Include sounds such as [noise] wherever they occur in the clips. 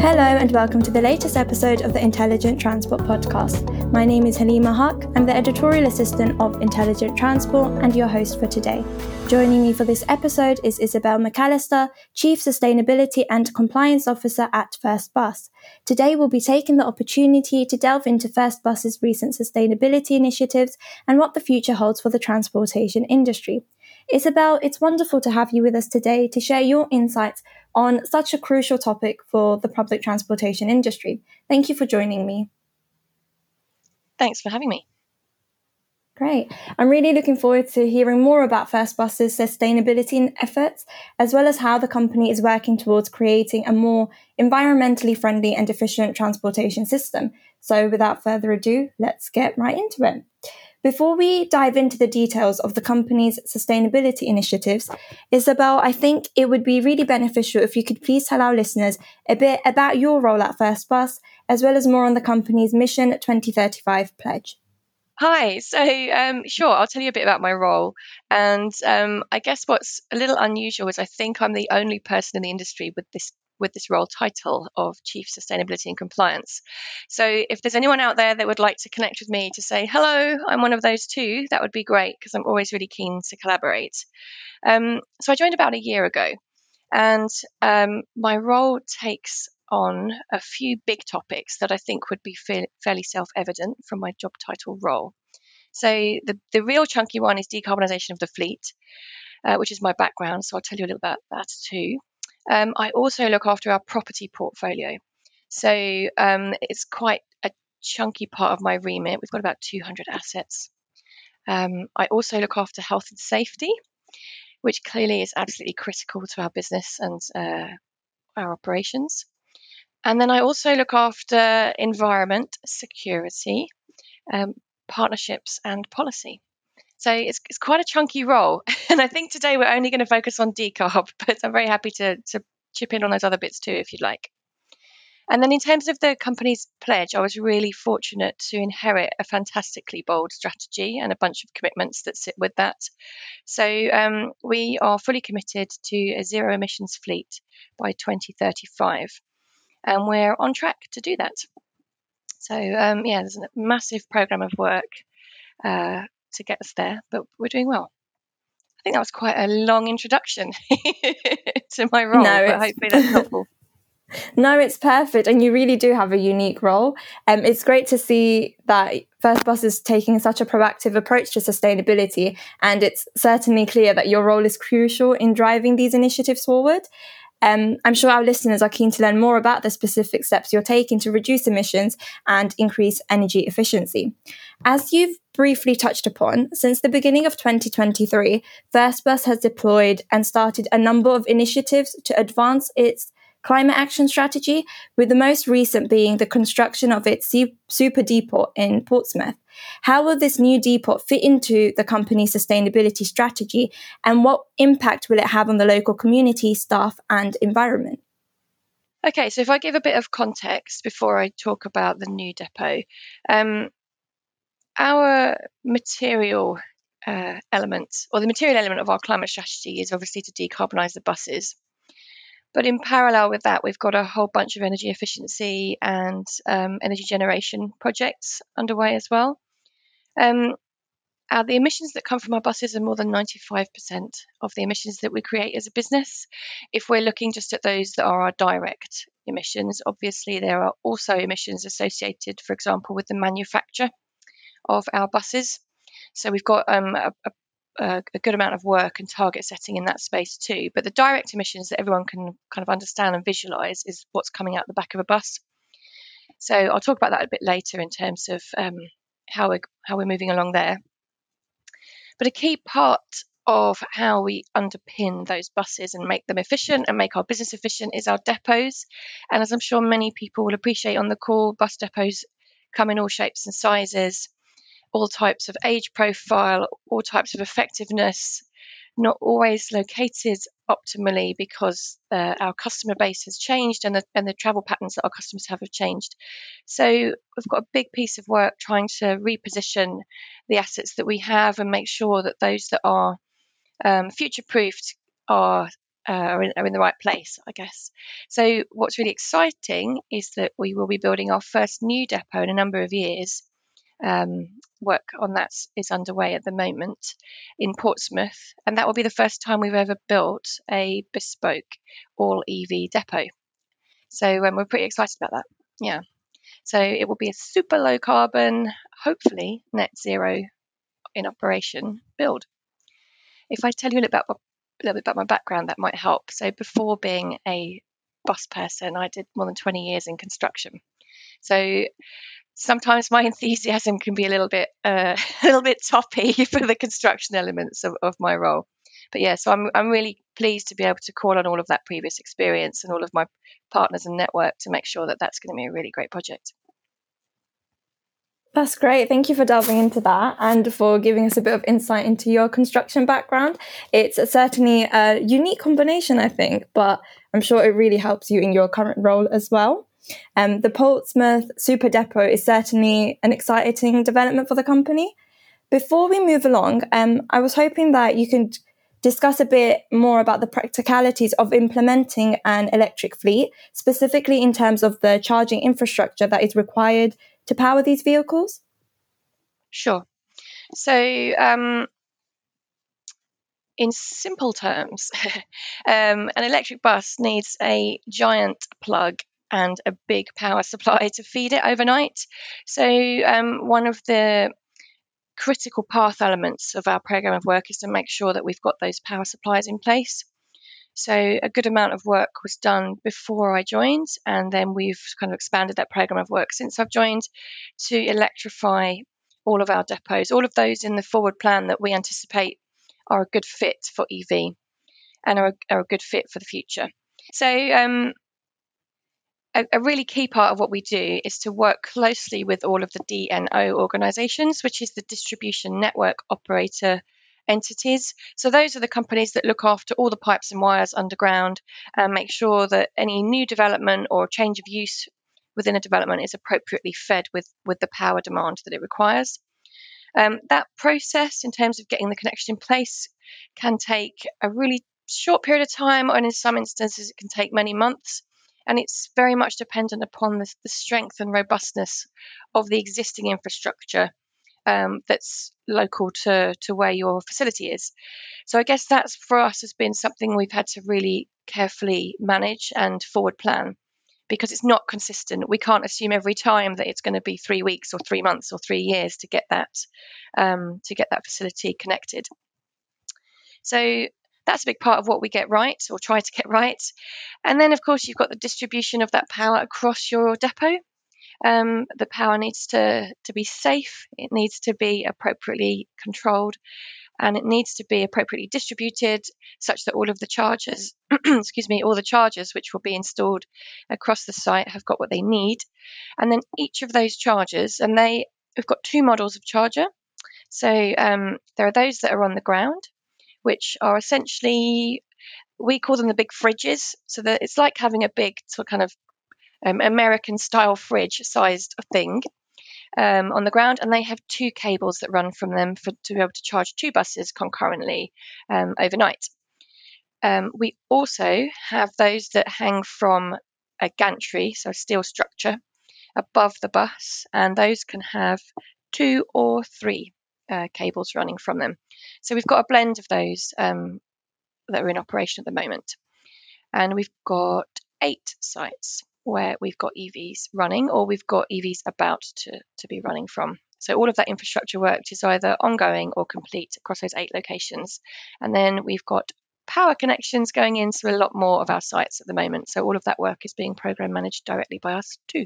Hello, and welcome to the latest episode of the Intelligent Transport Podcast. My name is Halima Haq. I'm the editorial assistant of Intelligent Transport and your host for today. Joining me for this episode is Isabel McAllister, Chief Sustainability and Compliance Officer at First Bus. Today, we'll be taking the opportunity to delve into First Bus's recent sustainability initiatives and what the future holds for the transportation industry. Isabel, it's wonderful to have you with us today to share your insights on such a crucial topic for the public transportation industry. Thank you for joining me. Thanks for having me. Great. I'm really looking forward to hearing more about First Bus's sustainability efforts, as well as how the company is working towards creating a more environmentally friendly and efficient transportation system. So, without further ado, let's get right into it. Before we dive into the details of the company's sustainability initiatives, Isabel, I think it would be really beneficial if you could please tell our listeners a bit about your role at First Bus, as well as more on the company's Mission 2035 pledge. Hi, so um, sure, I'll tell you a bit about my role. And um, I guess what's a little unusual is I think I'm the only person in the industry with this with this role title of Chief Sustainability and Compliance. So if there's anyone out there that would like to connect with me to say, hello, I'm one of those too, that would be great because I'm always really keen to collaborate. Um, so I joined about a year ago and um, my role takes on a few big topics that I think would be fa- fairly self evident from my job title role. So the, the real chunky one is decarbonisation of the fleet, uh, which is my background. So I'll tell you a little about that too. Um, I also look after our property portfolio. So um, it's quite a chunky part of my remit. We've got about 200 assets. Um, I also look after health and safety, which clearly is absolutely critical to our business and uh, our operations. And then I also look after environment, security, um, partnerships, and policy. So it's, it's quite a chunky role. [laughs] And I think today we're only going to focus on decarb, [laughs] but I'm very happy to, to chip in on those other bits too, if you'd like. And then in terms of the company's pledge, I was really fortunate to inherit a fantastically bold strategy and a bunch of commitments that sit with that. So um, we are fully committed to a zero emissions fleet by 2035, and we're on track to do that. So um, yeah, there's a massive program of work uh, to get us there, but we're doing well. I think that was quite a long introduction [laughs] to my role, no, but hopefully that's helpful. [laughs] [laughs] No, it's perfect. And you really do have a unique role. Um, it's great to see that First Bus is taking such a proactive approach to sustainability. And it's certainly clear that your role is crucial in driving these initiatives forward. Um, I'm sure our listeners are keen to learn more about the specific steps you're taking to reduce emissions and increase energy efficiency. As you've briefly touched upon, since the beginning of 2023, First Bus has deployed and started a number of initiatives to advance its climate action strategy, with the most recent being the construction of its super depot in Portsmouth. How will this new depot fit into the company's sustainability strategy, and what impact will it have on the local community, staff, and environment? Okay, so if I give a bit of context before I talk about the new depot, um, our material uh, element, or the material element of our climate strategy, is obviously to decarbonise the buses. But in parallel with that, we've got a whole bunch of energy efficiency and um, energy generation projects underway as well. Um, uh, the emissions that come from our buses are more than 95% of the emissions that we create as a business. If we're looking just at those that are our direct emissions, obviously there are also emissions associated, for example, with the manufacture of our buses. So we've got um, a, a, a, good amount of work and target setting in that space too. But the direct emissions that everyone can kind of understand and visualize is what's coming out the back of a bus. So I'll talk about that a bit later in terms of um, how we're how we're moving along there. But a key part of how we underpin those buses and make them efficient and make our business efficient is our depots. And as I'm sure many people will appreciate on the call, bus depots come in all shapes and sizes all types of age profile, all types of effectiveness, not always located optimally because uh, our customer base has changed and the, and the travel patterns that our customers have have changed. So we've got a big piece of work trying to reposition the assets that we have and make sure that those that are um, future proofed are uh, are, in, are in the right place, I guess. So, what's really exciting is that we will be building our first new depot in a number of years. Um, work on that is underway at the moment in Portsmouth, and that will be the first time we've ever built a bespoke all EV depot. So, um, we're pretty excited about that. Yeah. So, it will be a super low carbon, hopefully net zero in operation build. If I tell you a little, about, a little bit about my background, that might help. So, before being a bus person, I did more than 20 years in construction. So, sometimes my enthusiasm can be a little bit uh, [laughs] a little bit toppy [laughs] for the construction elements of, of my role. But yeah, so I'm I'm really pleased to be able to call on all of that previous experience and all of my partners and network to make sure that that's going to be a really great project. That's great. Thank you for delving into that and for giving us a bit of insight into your construction background. It's certainly a unique combination, I think, but I'm sure it really helps you in your current role as well. Um, the Portsmouth Super Depot is certainly an exciting development for the company. Before we move along, um, I was hoping that you could discuss a bit more about the practicalities of implementing an electric fleet, specifically in terms of the charging infrastructure that is required to power these vehicles? Sure. So, um, in simple terms, [laughs] um, an electric bus needs a giant plug and a big power supply to feed it overnight. So, um, one of the critical path elements of our program of work is to make sure that we've got those power supplies in place. So a good amount of work was done before I joined, and then we've kind of expanded that program of work since I've joined to electrify all of our depots, all of those in the forward plan that we anticipate are a good fit for EV and are, are a good fit for the future. So um, a, a, really key part of what we do is to work closely with all of the DNO organizations, which is the distribution network operator entities. So those are the companies that look after all the pipes and wires underground and make sure that any new development or change of use within a development is appropriately fed with, with the power demand that it requires. Um, that process, in terms of getting the connection in place, can take a really short period of time, and in some instances, it can take many months. And it's very much dependent upon the, the strength and robustness of the existing infrastructure um, that's local to, to where your facility is. So I guess that's for us has been something we've had to really carefully manage and forward plan because it's not consistent. We can't assume every time that it's going to be three weeks or three months or three years to get that um, to get that facility connected. So that's a big part of what we get right or try to get right. And then, of course, you've got the distribution of that power across your depot. Um, the power needs to, to be safe, it needs to be appropriately controlled, and it needs to be appropriately distributed such that all of the chargers, [clears throat] excuse me, all the chargers which will be installed across the site have got what they need. And then each of those chargers, and they, we've got two models of charger. So um, there are those that are on the ground, which are essentially we call them the big fridges. So that it's like having a big sort of kind of um, American style fridge sized thing um, on the ground, and they have two cables that run from them for, to be able to charge two buses concurrently um, overnight. Um, we also have those that hang from a gantry, so a steel structure, above the bus, and those can have two or three uh, cables running from them. So we've got a blend of those um, that are in operation at the moment. And we've got eight sites where we've got EVs running or we've got EVs about to, to be running from. So all of that infrastructure work is either ongoing or complete across those eight locations. And then we've got power connections going into a lot more of our sites at the moment. So all of that work is being program managed directly by us too.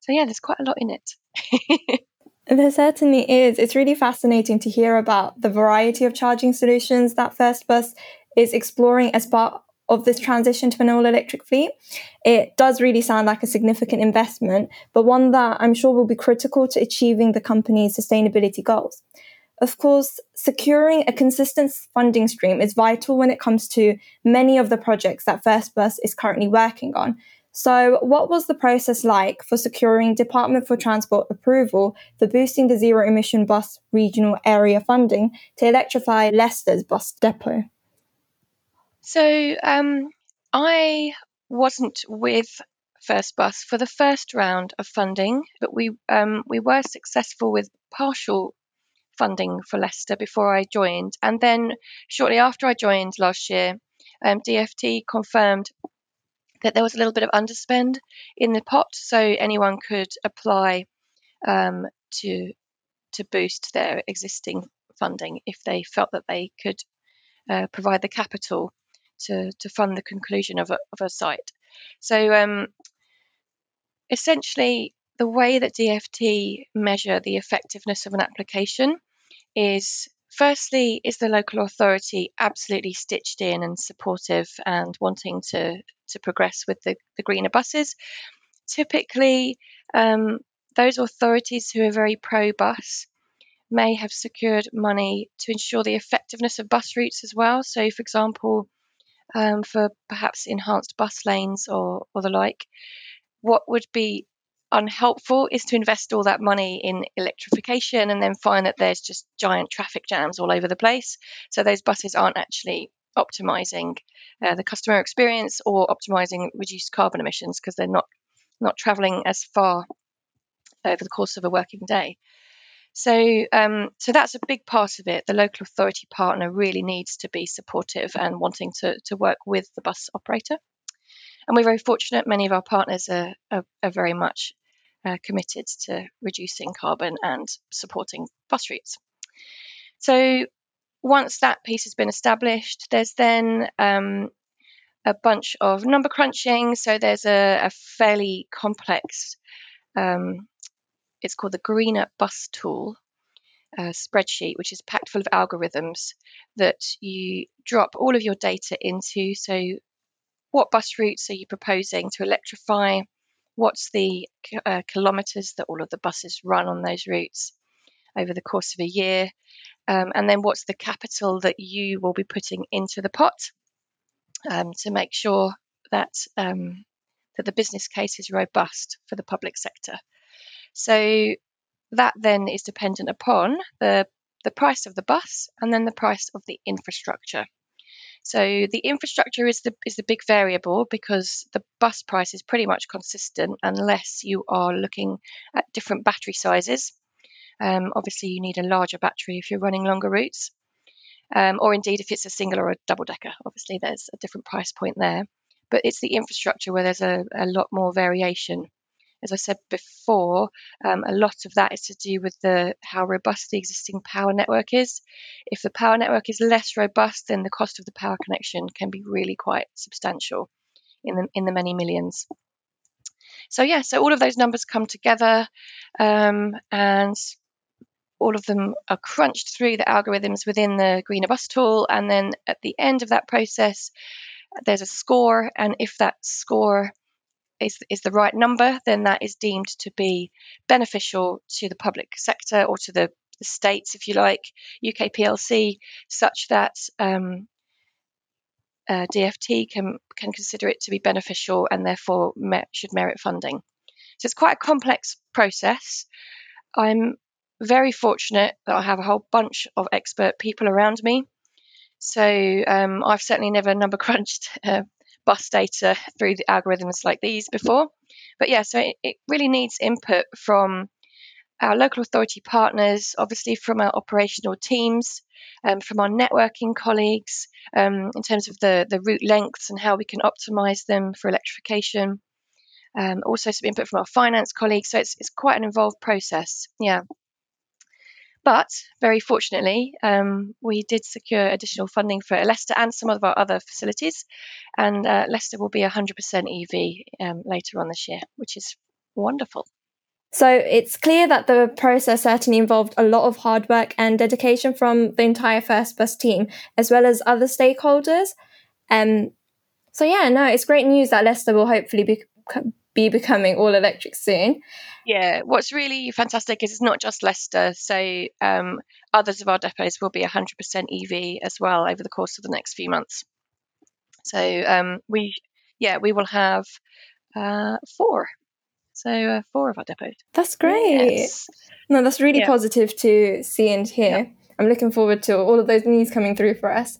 So yeah, there's quite a lot in it. [laughs] There certainly is. It's really fascinating to hear about the variety of charging solutions that First Bus is exploring as part of this transition to an all electric fleet. It does really sound like a significant investment, but one that I'm sure will be critical to achieving the company's sustainability goals. Of course, securing a consistent funding stream is vital when it comes to many of the projects that First Bus is currently working on. So, what was the process like for securing Department for Transport approval for boosting the zero emission bus regional area funding to electrify Leicester's bus depot? So um, I wasn't with First Bus for the first round of funding, but we um, we were successful with partial funding for Leicester before I joined, and then shortly after I joined last year, um, DFT confirmed that there was a little bit of underspend in the pot, so anyone could apply um, to to boost their existing funding if they felt that they could uh, provide the capital to to fund the conclusion of a, of a site. So um, essentially, the way that DFT measure the effectiveness of an application is firstly, is the local authority absolutely stitched in and supportive and wanting to, to progress with the, the greener buses? Typically, um, those authorities who are very pro bus may have secured money to ensure the effectiveness of bus routes as well. So, for example, um, for perhaps enhanced bus lanes or, or the like, what would be unhelpful is to invest all that money in electrification and then find that there's just giant traffic jams all over the place. So those buses aren't actually optimizing uh, the customer experience or optimizing reduced carbon emissions because they're not not traveling as far over the course of a working day. So, um, so that's a big part of it. The local authority partner really needs to be supportive and wanting to, to work with the bus operator. And we're very fortunate. Many of our partners are, are, are very much uh, committed to reducing carbon and supporting bus routes. So once that piece has been established, there's then um, a bunch of number crunching. So there's a, a fairly complex, um, it's called the Greener Bus Tool uh, spreadsheet, which is packed full of algorithms that you drop all of your data into. So what bus routes are you proposing to electrify? What's the uh, kilometres that all of the buses run on those routes over the course of a year? Um, and then what's the capital that you will be putting into the pot um, to make sure that um, that the business case is robust for the public sector? So that then is dependent upon the the price of the bus and then the price of the infrastructure. So the infrastructure is the is the big variable because the bus price is pretty much consistent unless you are looking at different battery sizes. Um, obviously, you need a larger battery if you're running longer routes, um, or indeed if it's a single or a double decker. Obviously, there's a different price point there. But it's the infrastructure where there's a, a lot more variation as I said before, um, a lot of that is to do with the how robust the existing power network is. If the power network is less robust, then the cost of the power connection can be really quite substantial in the in the many millions. So yeah, so all of those numbers come together, um, and all of them are crunched through the algorithms within the Greener Bus tool, and then at the end of that process, there's a score, and if that score is, is the right number, then that is deemed to be beneficial to the public sector or to the, the states, if you like, UK PLC, such that um, uh, DFT can can consider it to be beneficial and therefore should merit funding. So it's quite a complex process. I'm very fortunate that I have a whole bunch of expert people around me. So um, I've certainly never number crunched [laughs] uh, bus data through the algorithms like these before. But yeah, so it, it really needs input from our local authority partners, obviously from our operational teams, um, from our networking colleagues, um, in terms of the, the route lengths and how we can optimize them for electrification. Um, also, some input from our finance colleagues. So it's, it's quite an involved process. Yeah. But very fortunately, um, we did secure additional funding for Leicester and some of our other facilities. And uh, Leicester will be 100% EV um, later on this year, which is wonderful. So it's clear that the process certainly involved a lot of hard work and dedication from the entire First Bus team, as well as other stakeholders. Um, so yeah, no, it's great news that Leicester will hopefully be, be becoming all electric soon. Yeah, what's really fantastic is it's not just Leicester. So um, others of our depots will be 100% EV as well over the course of the next few months. So um, we, yeah, we will have uh, four. So uh, four of our depots. That's great. Yes. No, that's really yeah. positive to see and hear. I'm looking forward to all of those news coming through for us.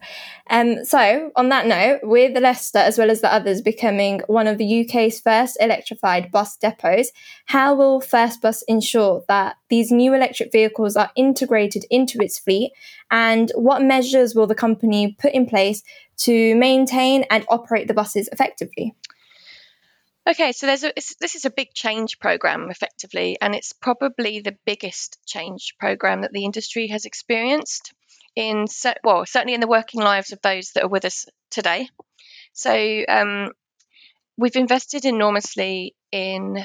Um, so, on that note, with Leicester as well as the others becoming one of the UK's first electrified bus depots, how will First Bus ensure that these new electric vehicles are integrated into its fleet? And what measures will the company put in place to maintain and operate the buses effectively? Okay, so there's a, this is a big change program effectively, and it's probably the biggest change program that the industry has experienced in well, certainly in the working lives of those that are with us today. So um, we've invested enormously in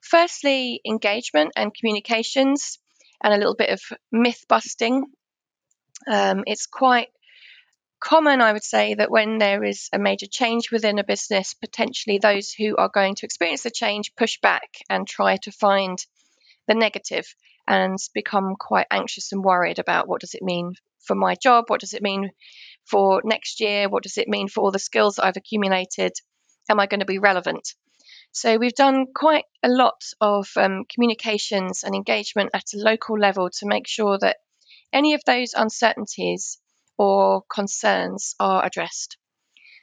firstly engagement and communications, and a little bit of myth busting. Um, it's quite common, I would say, that when there is a major change within a business, potentially those who are going to experience the change push back and try to find the negative and become quite anxious and worried about what does it mean for my job? What does it mean for next year? What does it mean for all the skills that I've accumulated? Am I going to be relevant? So we've done quite a lot of um, communications and engagement at a local level to make sure that any of those uncertainties or concerns are addressed.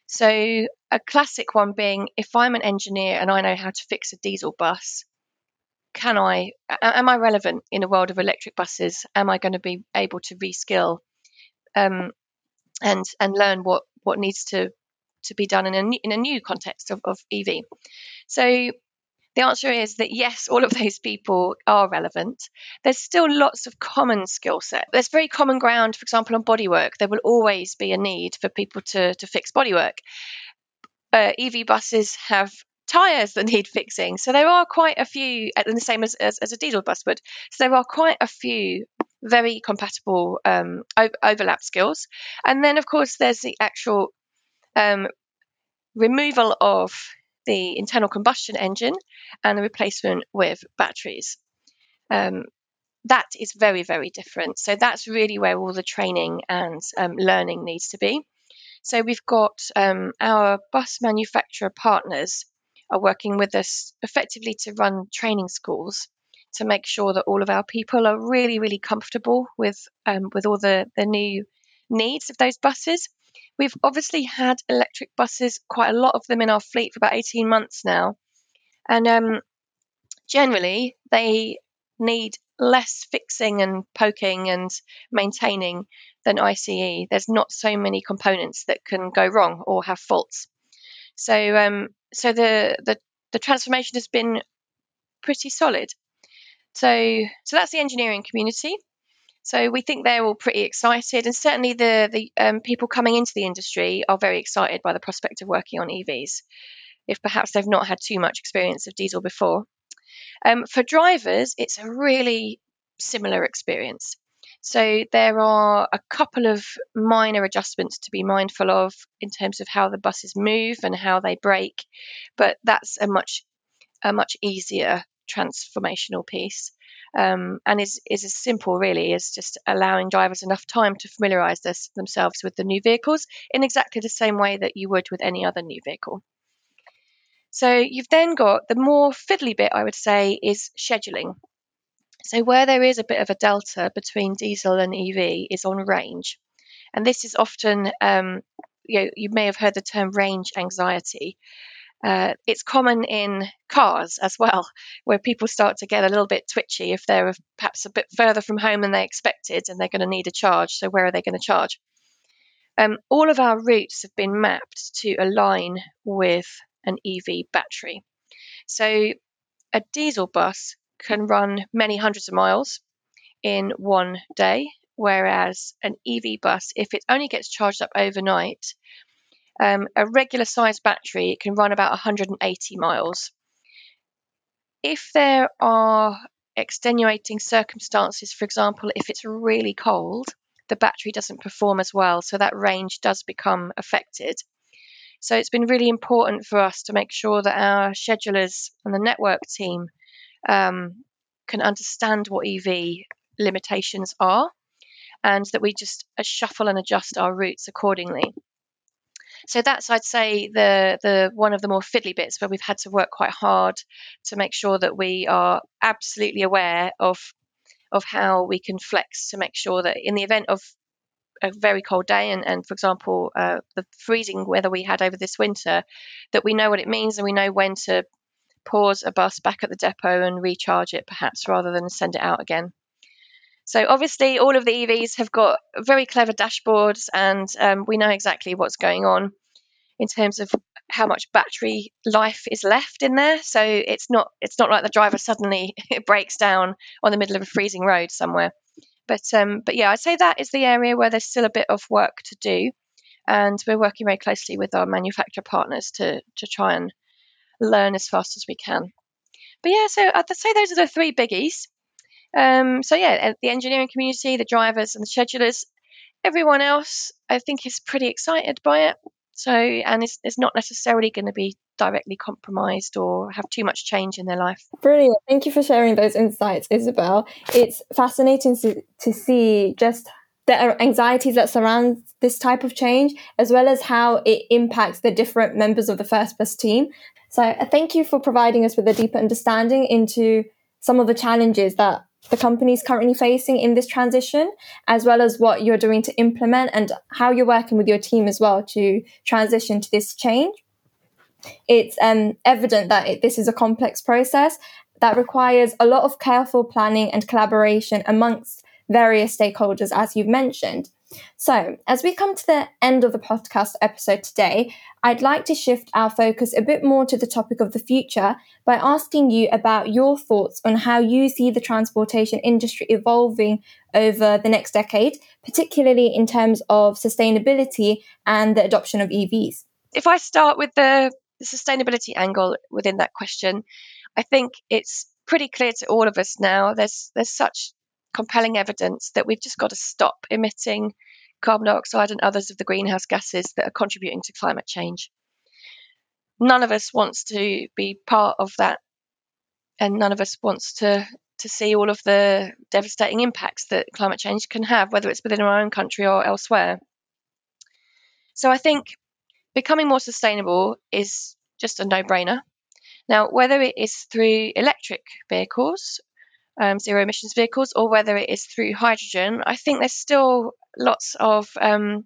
So, a classic one being if I'm an engineer and I know how to fix a diesel bus, can I, am I relevant in a world of electric buses? Am I going to be able to reskill um, and and learn what what needs to to be done in a in a new context of, of EV? So the answer is that yes, all of those people are relevant. There's still lots of common skill set. There's very common ground, for example, on bodywork. There will always be a need for people to, to fix bodywork. Uh, EV buses have tyres that [laughs] need fixing. So there are quite a few, and the same as, as, as, a diesel bus would. So there are quite a few very compatible um, overlap skills. And then, of course, there's the actual um, removal of the internal combustion engine and the replacement with batteries. Um, that is very, very different. So that's really where all the training and um, learning needs to be. So we've got um, our bus manufacturer partners are working with us effectively to run training schools to make sure that all of our people are really, really comfortable with um, with all the, the new needs of those buses. We've obviously had electric buses, quite a lot of them in our fleet for about 18 months now. And um, generally, they need less fixing and poking and maintaining than ICE. There's not so many components that can go wrong or have faults. So, um, so the, the the transformation has been pretty solid. So, so that's the engineering community. So we think they're all pretty excited, and certainly the the um, people coming into the industry are very excited by the prospect of working on EVs, if perhaps they've not had too much experience of diesel before. Um, for drivers, it's a really similar experience. So there are a couple of minor adjustments to be mindful of in terms of how the buses move and how they brake, but that's a much a much easier transformational piece um, and is, is as simple really as just allowing drivers enough time to familiarise themselves with the new vehicles in exactly the same way that you would with any other new vehicle. So you've then got the more fiddly bit, I would say, is scheduling. So where there is a bit of a delta between diesel and EV is on range, and this is often um, you, know, you may have heard the term range anxiety. Uh, it's common in cars as well, where people start to get a little bit twitchy if they're perhaps a bit further from home than they expected and they're going to need a charge. So, where are they going to charge? Um, all of our routes have been mapped to align with an EV battery. So, a diesel bus can run many hundreds of miles in one day, whereas an EV bus, if it only gets charged up overnight, um, a regular size battery can run about 180 miles. If there are extenuating circumstances, for example, if it's really cold, the battery doesn't perform as well, so that range does become affected. So it's been really important for us to make sure that our schedulers and the network team um, can understand what EV limitations are and that we just shuffle and adjust our routes accordingly. So that's I'd say the the one of the more fiddly bits where we've had to work quite hard to make sure that we are absolutely aware of of how we can flex to make sure that in the event of a very cold day and, and for example uh, the freezing weather we had over this winter that we know what it means and we know when to pause a bus back at the depot and recharge it perhaps rather than send it out again so obviously all of the evs have got very clever dashboards and um, we know exactly what's going on in terms of how much battery life is left in there so it's not it's not like the driver suddenly [laughs] breaks down on the middle of a freezing road somewhere but um, but yeah, I'd say that is the area where there's still a bit of work to do, and we're working very closely with our manufacturer partners to to try and learn as fast as we can. But yeah, so I'd say those are the three biggies. Um, so yeah, the engineering community, the drivers, and the schedulers. Everyone else, I think, is pretty excited by it. So, and it's, it's not necessarily going to be directly compromised or have too much change in their life. Brilliant. Thank you for sharing those insights, Isabel. It's fascinating to, to see just the anxieties that surround this type of change, as well as how it impacts the different members of the First Bus team. So, uh, thank you for providing us with a deeper understanding into some of the challenges that the company is currently facing in this transition, as well as what you're doing to implement and how you're working with your team as well to transition to this change. It's um, evident that it, this is a complex process that requires a lot of careful planning and collaboration amongst various stakeholders, as you've mentioned. So, as we come to the end of the podcast episode today, I'd like to shift our focus a bit more to the topic of the future by asking you about your thoughts on how you see the transportation industry evolving over the next decade, particularly in terms of sustainability and the adoption of EVs. If I start with the, sustainability angle within that question, I think it's pretty clear to all of us now. There's there's such compelling evidence that we've just got to stop emitting carbon dioxide and others of the greenhouse gases that are contributing to climate change. None of us wants to be part of that, and none of us wants to to see all of the devastating impacts that climate change can have, whether it's within our own country or elsewhere. So I think becoming more sustainable is just a no brainer. Now, whether it is through electric vehicles um, zero emissions vehicles or whether it is through hydrogen, I think there's still lots of um,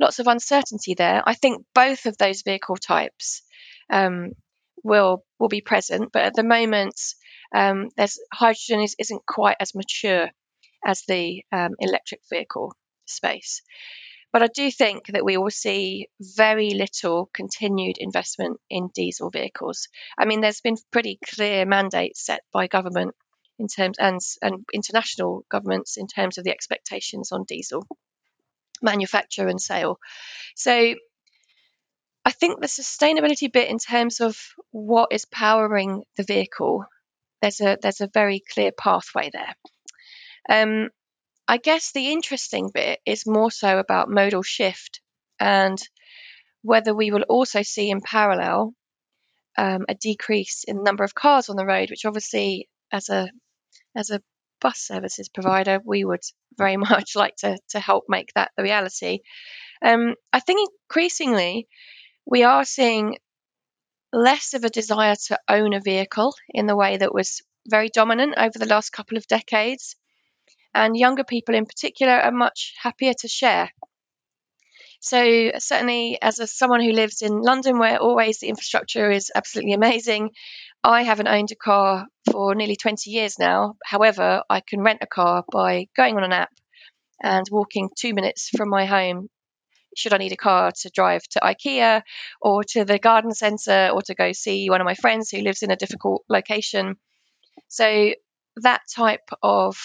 lots of uncertainty there. I think both of those vehicle types um, will will be present, but at the moment, um, there's hydrogen is, isn't quite as mature as the um, electric vehicle space. But I do think that we will see very little continued investment in diesel vehicles. I mean, there's been pretty clear mandates set by government in terms and, and international governments in terms of the expectations on diesel manufacture and sale. So I think the sustainability bit in terms of what is powering the vehicle, there's a there's a very clear pathway there. Um, I guess the interesting bit is more so about modal shift and whether we will also see in parallel um, a decrease in the number of cars on the road, which obviously, as a as a bus services provider, we would very [laughs] much like to, to help make that the reality. Um, I think increasingly we are seeing less of a desire to own a vehicle in the way that was very dominant over the last couple of decades. And younger people in particular are much happier to share. So, certainly, as a, someone who lives in London, where always the infrastructure is absolutely amazing, I haven't owned a car for nearly 20 years now. However, I can rent a car by going on an app and walking two minutes from my home. Should I need a car to drive to IKEA or to the garden centre or to go see one of my friends who lives in a difficult location? So, that type of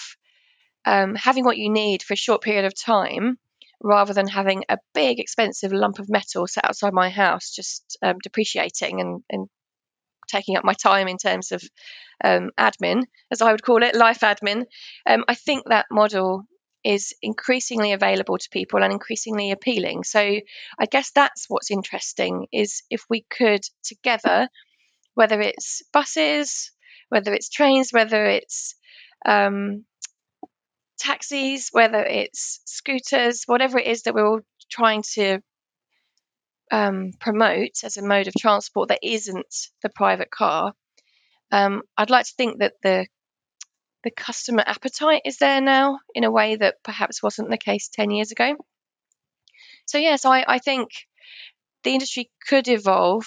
um, having what you need for a short period of time rather than having a big expensive lump of metal set outside my house just um, depreciating and, and taking up my time in terms of um, admin, as I would call it, life admin. Um, I think that model is increasingly available to people and increasingly appealing. So I guess that's what's interesting is if we could together, whether it's buses, whether it's trains, whether it's um, taxis, whether it's scooters, whatever it is that we're all trying to um, promote as a mode of transport that isn't the private car, um, I'd like to think that the the customer appetite is there now in a way that perhaps wasn't the case 10 years ago. So, yes, I, I think the industry could evolve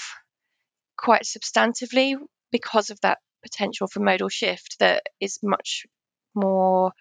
quite substantively because of that potential for modal shift that is much more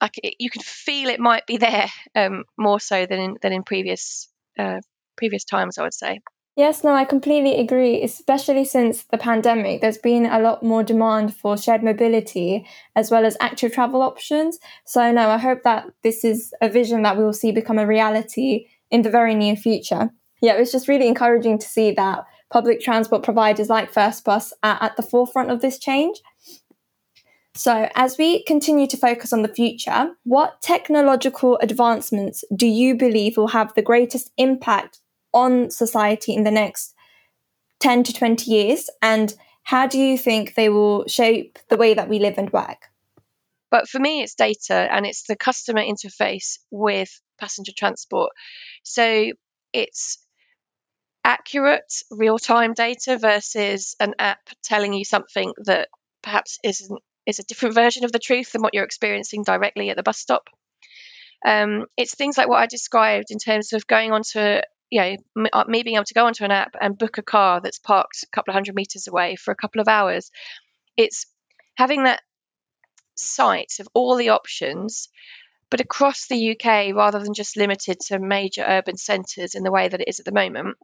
like you can feel it might be there um, more so than in, than in previous uh, previous times I would say Yes, no, I completely agree. Especially since the pandemic, there's been a lot more demand for shared mobility as well as active travel options. So, no, I hope that this is a vision that we will see become a reality in the very near future. Yeah, it's just really encouraging to see that public transport providers like First Bus are at the forefront of this change. So, as we continue to focus on the future, what technological advancements do you believe will have the greatest impact on society in the next 10 to 20 years? And how do you think they will shape the way that we live and work? But for me, it's data and it's the customer interface with passenger transport. So it's accurate real time data versus an app telling you something that perhaps isn't is a different version of the truth than what you're experiencing directly at the bus stop. Um, it's things like what I described in terms of going onto you know, uh, me being able to go onto an app and book a car that's parked a couple of hundred meters away for a couple of hours. It's having that sight of all the options, but across the UK rather than just limited to major urban centres in the way that it is at the moment.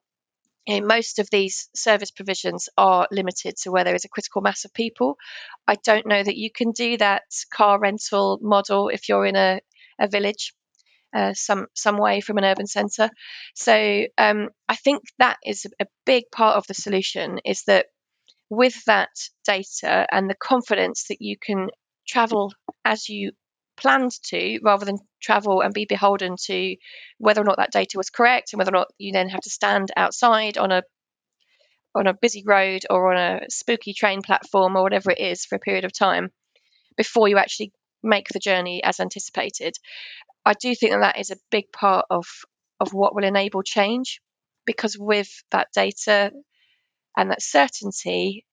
You know, most of these service provisions are limited to where there is a critical mass of people. I don't know that you can do that car rental model if you're in a, a village uh, some some way from an urban centre. So um, I think that is a big part of the solution. Is that with that data and the confidence that you can travel as you planned to, rather than travel and be beholden to whether or not that data was correct and whether or not you then have to stand outside on a on a busy road or on a spooky train platform or whatever it is for a period of time before you actually make the journey as anticipated. I do think that that is a big part of of what will enable change, because with that data and that certainty,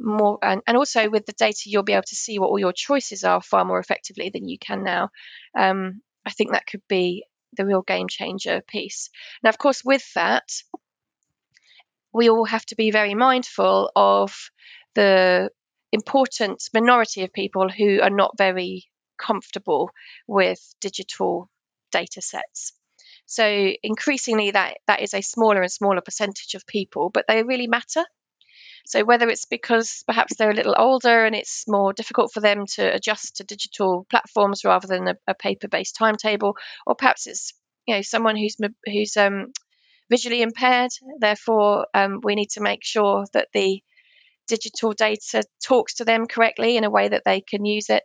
more and, and also with the data, you'll be able to see what all your choices are far more effectively than you can now. Um, I think that could be the real game changer piece. Now, of course, with that, we all have to be very mindful of the important minority of people who are not very comfortable with digital data sets. So increasingly that that is a smaller and smaller percentage of people, but they really matter. So whether it's because perhaps they're a little older and it's more difficult for them to adjust to digital platforms rather than a, a paper-based timetable, or perhaps it's you know someone who's who's um, visually impaired. Therefore, um, we need to make sure that the digital data talks to them correctly in a way that they can use it.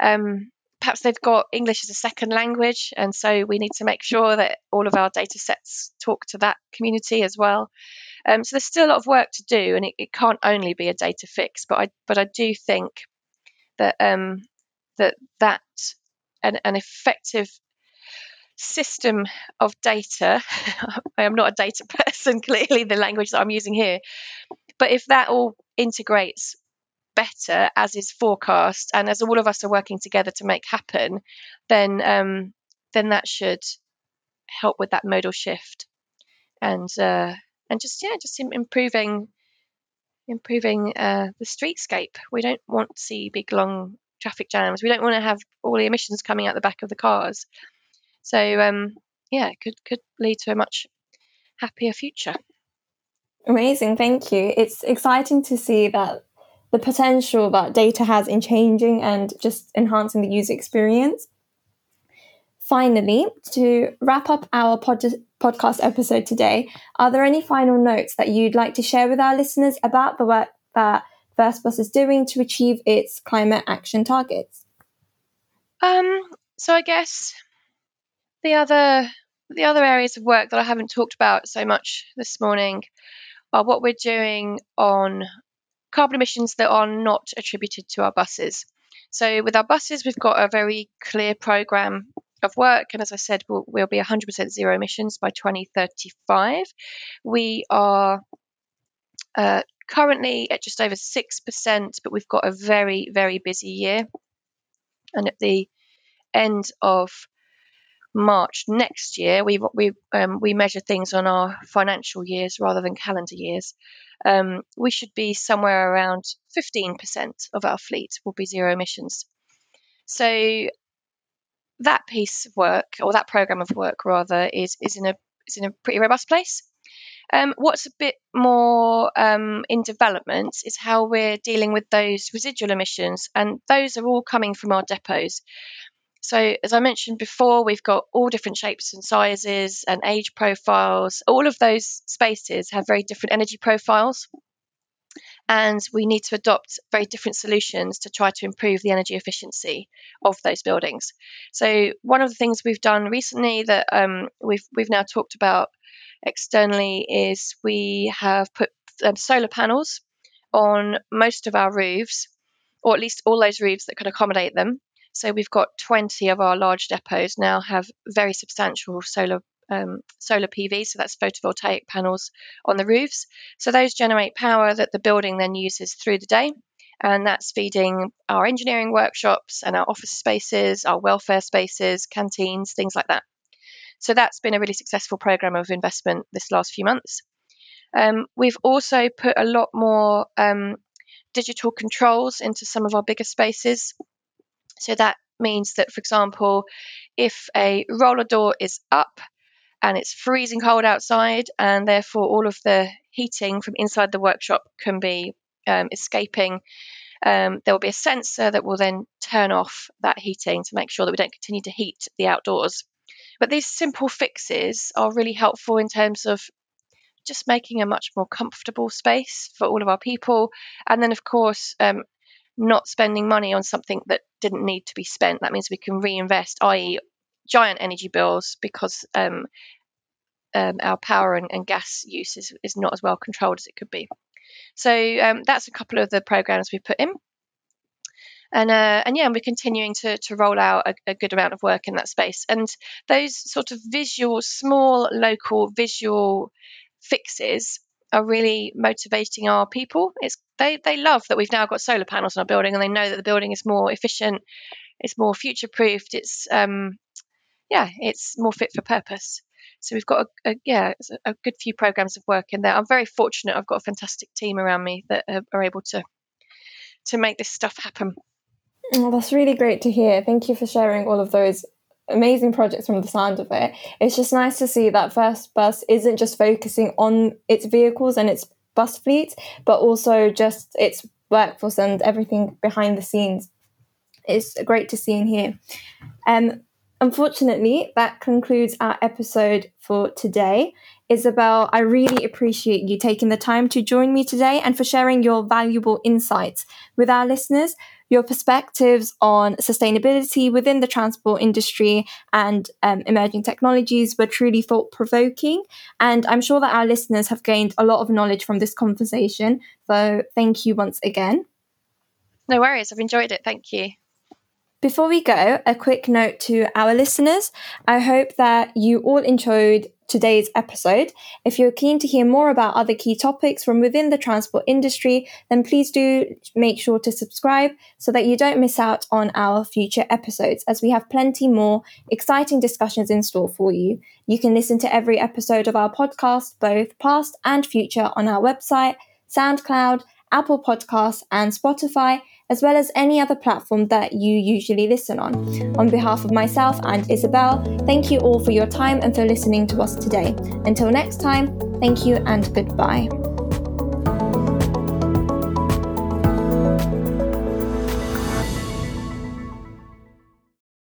Um, perhaps they've got English as a second language, and so we need to make sure that all of our data sets talk to that community as well. Um, so there's still a lot of work to do, and it, it, can't only be a data fix. But I but I do think that um, that that an, an effective system of data. [laughs] I am not a data [laughs] person, clearly, the language that I'm using here. But if that all integrates better as is forecast and as all of us are working together to make happen then um, then that should help with that modal shift and uh, and just yeah just improving improving uh, the streetscape. We don't want to see big long traffic jams. We don't want to have all the emissions coming out the back of the cars. So um, yeah could could lead to a much happier future. Amazing thank you. It's exciting to see that the potential that data has in changing and just enhancing the user experience. Finally, to wrap up our pod- podcast episode today, are there any final notes that you'd like to share with our listeners about the work that First Bus is doing to achieve its climate action targets? Um, so I guess the other the other areas of work that I haven't talked about so much this morning are what we're doing on carbon emissions that are not attributed to our buses. So, with our buses, we've got a very clear program of work, and as I said, we'll, we'll be 100% zero emissions by 2035. We are uh, currently at just over 6%, but we've got a very, very busy year. And at the end of March next year, we we um, we measure things on our financial years rather than calendar years. Um, we should be somewhere around 15% of our fleet will be zero emissions. So that piece of work, or that program of work rather, is is in a is in a pretty robust place. Um, what's a bit more um, in development is how we're dealing with those residual emissions, and those are all coming from our depots. So, as I mentioned before, we've got all different shapes and sizes and age profiles. All of those spaces have very different energy profiles and we need to adopt very different solutions to try to improve the energy efficiency of those buildings. So one of the things we've done recently that um, we've we've now talked about externally is we have put um, solar panels on most of our roofs, or at least all those roofs that can accommodate them. So we've got 20 of our large depots now have very substantial solar um, solar PV, so that's photovoltaic panels on the roofs. So those generate power that the building then uses through the day. And that's feeding our engineering workshops and our office spaces, our welfare spaces, canteens, things like that. So that's been a really successful program of investment this last few months. Um, we've also put a lot more um, digital controls into some of our bigger spaces. So that means that, for example, if a roller door is up, and it's freezing cold outside, and therefore all of the heating from inside the workshop can be um, escaping. Um, there will be a sensor that will then turn off that heating to make sure that we don't continue to heat the outdoors. But these simple fixes are really helpful in terms of just making a much more comfortable space for all of our people. And then, of course, um, not spending money on something that didn't need to be spent. That means we can reinvest, i.e., giant energy bills because um, um, our power and, and, gas use is, is not as well controlled as it could be. So um, that's a couple of the programs we put in. And, uh, and yeah, and we're continuing to, to roll out a, a, good amount of work in that space. And those sort of visual, small, local visual fixes are really motivating our people. It's they they love that we've now got solar panels on our building, and they know that the building is more efficient, it's more future proofed, it's um, yeah, it's more fit for purpose. So we've got a, a yeah a, good few programs of work in there. I'm very fortunate. I've got a fantastic team around me that are, are able to to make this stuff happen. Oh, that's really great to hear. Thank you for sharing all of those amazing projects from the sound of it. It's just nice to see that First Bus isn't just focusing on its vehicles and its bus fleet, but also just its workforce and everything behind the scenes. It's great to see and hear. Um, Unfortunately, that concludes our episode for today. Isabel, I really appreciate you taking the time to join me today and for sharing your valuable insights with our listeners. Your perspectives on sustainability within the transport industry and um, emerging technologies were truly thought provoking. And I'm sure that our listeners have gained a lot of knowledge from this conversation. So thank you once again. No worries. I've enjoyed it. Thank you. Before we go, a quick note to our listeners. I hope that you all enjoyed today's episode. If you're keen to hear more about other key topics from within the transport industry, then please do make sure to subscribe so that you don't miss out on our future episodes, as we have plenty more exciting discussions in store for you. You can listen to every episode of our podcast, both past and future, on our website, SoundCloud, Apple Podcasts, and Spotify as well as any other platform that you usually listen on. On behalf of myself and Isabel, thank you all for your time and for listening to us today. Until next time, thank you and goodbye.